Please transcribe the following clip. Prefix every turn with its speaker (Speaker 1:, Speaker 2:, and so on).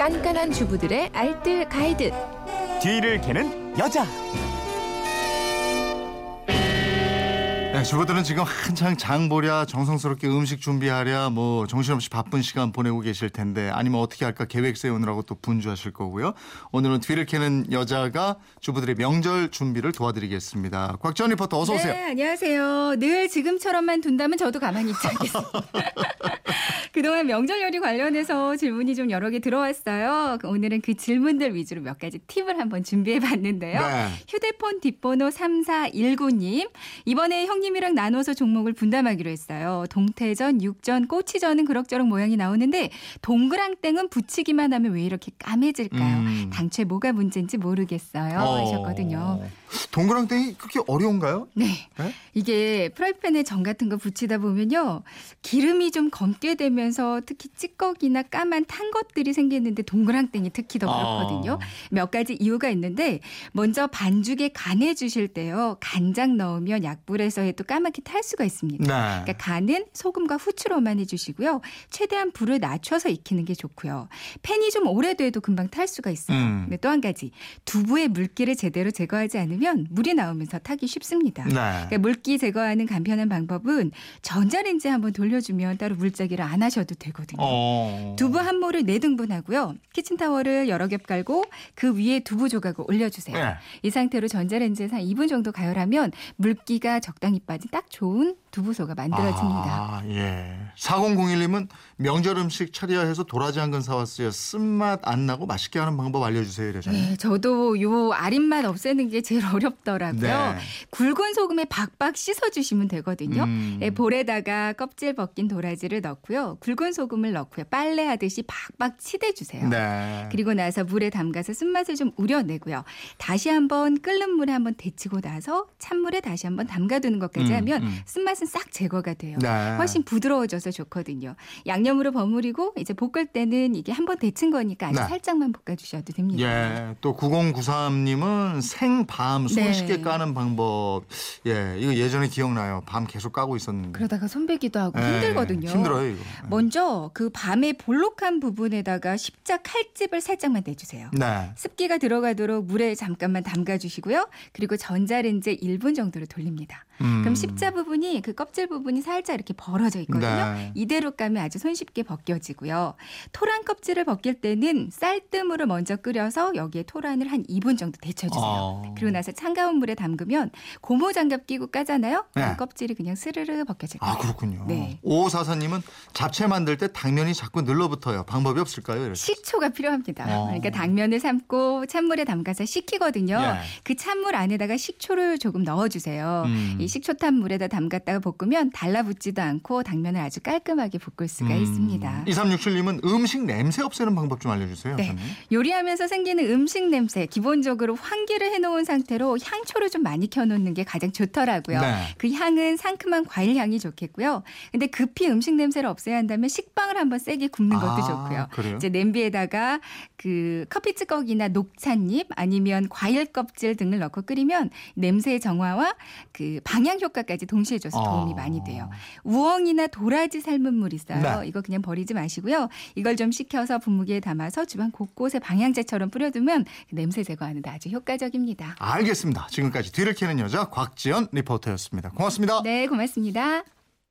Speaker 1: 깐깐한 주부들의 알뜰 가이드.
Speaker 2: 뒤를 캐는 여자.
Speaker 3: 네, 주부들은 지금 한창 장 보랴 정성스럽게 음식 준비하랴 뭐 정신없이 바쁜 시간 보내고 계실 텐데 아니면 어떻게 할까 계획 세우느라고 또 분주하실 거고요. 오늘은 뒤를 캐는 여자가 주부들의 명절 준비를 도와드리겠습니다. 곽지원 리포터 어서 오세요.
Speaker 4: 네, 안녕하세요. 늘 지금처럼만 둔다면 저도 가만히 있지 않겠습니다. 그동안 명절 요리 관련해서 질문이 좀 여러 개 들어왔어요. 오늘은 그 질문들 위주로 몇 가지 팁을 한번 준비해 봤는데요.
Speaker 3: 네.
Speaker 4: 휴대폰 뒷번호 3419님. 이번에 형님이랑 나눠서 종목을 분담하기로 했어요. 동태전, 육전, 꼬치전은 그럭저럭 모양이 나오는데 동그랑땡은 붙이기만 하면 왜 이렇게 까매질까요?
Speaker 3: 음.
Speaker 4: 당초에 뭐가 문제인지 모르겠어요.
Speaker 3: 어.
Speaker 4: 하셨거든요.
Speaker 3: 동그랑땡이 그렇게 어려운가요?
Speaker 4: 네.
Speaker 3: 네?
Speaker 4: 이게 프라이팬에 전 같은 거 붙이다 보면요. 기름이 좀 검게 되면 서 특히 찌꺼기나 까만 탄 것들이 생기는데 동그랑땡이 특히 더 그렇거든요.
Speaker 3: 어.
Speaker 4: 몇 가지 이유가 있는데 먼저 반죽에 간해 주실 때요. 간장 넣으면 약불에서 해도 까맣게 탈 수가 있습니다.
Speaker 3: 네.
Speaker 4: 그러니까 간은 소금과 후추로만 해주시고요. 최대한 불을 낮춰서 익히는 게 좋고요. 팬이 좀 오래돼도 금방 탈 수가 있어요.
Speaker 3: 음.
Speaker 4: 근데 또 한 가지 두부의 물기를 제대로 제거하지 않으면 물이 나오면서 타기 쉽습니다.
Speaker 3: 네.
Speaker 4: 그러니까 물기 제거하는 간편한 방법은 전자레인지에 한번 돌려주면 따로 물짜기를 안 하셔도 되거든요.
Speaker 3: 어.
Speaker 4: 두부 한 모를 네 등분하고요. 키친타월을 여러 겹 깔고 그 위에 두부 조각을 올려주세요.
Speaker 3: 네.
Speaker 4: 이 상태로 전자레인지에서 한 2분 정도 가열하면 물기가 적당히 빠진 딱 좋은 두부소가 만들어집니다.
Speaker 3: 아, 예. 4001님은 명절 음식 차려야 해서 도라지 한 근 사왔어요. 쓴맛 안 나고 맛있게 하는 방법 알려주세요. 이러잖아요.
Speaker 4: 네, 저도 요 아린맛 없애는 게 제일 어렵더라고요.
Speaker 3: 네.
Speaker 4: 굵은 소금에 박박 씻어주시면 되거든요.
Speaker 3: 음.
Speaker 4: 예, 볼에다가 껍질 벗긴 도라지를 넣고요. 굵은 소금을 넣고요. 빨래하듯이 박박 치대주세요.
Speaker 3: 네.
Speaker 4: 그리고 나서 물에 담가서 쓴맛을 좀 우려내고요. 다시 한번 끓는 물에 한번 데치고 나서 찬물에 다시 한번 담가두는 것까지
Speaker 3: 음,
Speaker 4: 하면
Speaker 3: 음.
Speaker 4: 쓴맛 은 싹 제거가 돼요.
Speaker 3: 네.
Speaker 4: 훨씬 부드러워져서 좋거든요. 양념으로 버무리고 이제 볶을 때는 이게 한번 데친 거니까 아주
Speaker 3: 네.
Speaker 4: 살짝만 볶아주셔도 됩니다.
Speaker 3: 예, 또 9093님은 생밤 손
Speaker 4: 네.
Speaker 3: 쉽게 까는 방법. 예, 이거 예전에 기억나요. 밤 계속 까고 있었는데.
Speaker 4: 그러다가 손베기도 하고
Speaker 3: 예,
Speaker 4: 힘들거든요.
Speaker 3: 힘들어요, 이거.
Speaker 4: 먼저 그 밤에 볼록한 부분에다가 십자 칼집을 살짝만 내주세요.
Speaker 3: 네.
Speaker 4: 습기가 들어가도록 물에 잠깐만 담가주시고요. 그리고 전자레인지에 1분 정도로 돌립니다.
Speaker 3: 음.
Speaker 4: 그럼 십자 부분이 그 껍질 부분이 살짝 이렇게 벌어져 있거든요.
Speaker 3: 네.
Speaker 4: 이대로 까면 아주 손쉽게 벗겨지고요. 토란 껍질을 벗길 때는 쌀뜨물을 먼저 끓여서 여기에 토란을 한 2분 정도 데쳐주세요.
Speaker 3: 어.
Speaker 4: 그리고 나서 차가운 물에 담그면 고무 장갑 끼고 까잖아요.
Speaker 3: 네.
Speaker 4: 그럼 껍질이 그냥 스르르 벗겨질 거예요.
Speaker 3: 아, 그렇군요.
Speaker 4: 네.
Speaker 3: 5544님은 잡채 만들 때 당면이 자꾸 늘러붙어요. 방법이 없을까요? 이렇게.
Speaker 4: 식초가 필요합니다.
Speaker 3: 어.
Speaker 4: 그러니까 당면을 삶고 찬물에 담가서 식히거든요.
Speaker 3: 예.
Speaker 4: 그 찬물 안에다가 식초를 조금 넣어주세요.
Speaker 3: 음.
Speaker 4: 이 식초탄 물에다 담갔다가 볶으면 달라붙지도 않고 당면을 아주 깔끔하게 볶을 수가
Speaker 3: 음.
Speaker 4: 있습니다.
Speaker 3: 2367님은 음식 냄새 없애는 방법 좀 알려주세요.
Speaker 4: 네. 요리하면서 생기는 음식 냄새 기본적으로 환기를 해놓은 상태로 향초를 좀 많이 켜놓는 게 가장 좋더라고요.
Speaker 3: 네.
Speaker 4: 그 향은 상큼한 과일 향이 좋겠고요. 근데 급히 음식 냄새를 없애야 한다면 식빵을 한번 세게 굽는 것도
Speaker 3: 아,
Speaker 4: 좋고요.
Speaker 3: 그래요?
Speaker 4: 이제 냄비에다가 그 커피 찌꺼기나 녹찻잎 아니면 과일 껍질 등을 넣고 끓이면 냄새의 정화와 그 방향 효과까지 동시에 줘서 도움이
Speaker 3: 아.
Speaker 4: 많이 돼요. 우엉이나 도라지 삶은 물 있어요.
Speaker 3: 네.
Speaker 4: 이거 그냥 버리지 마시고요. 이걸 좀 식혀서 분무기에 담아서 주방 곳곳에 방향제처럼 뿌려두면 냄새 제거하는 데 아주 효과적입니다.
Speaker 3: 알겠습니다. 지금까지 뒤를 캐는 여자 곽지연 리포터였습니다. 고맙습니다.
Speaker 4: 네, 고맙습니다.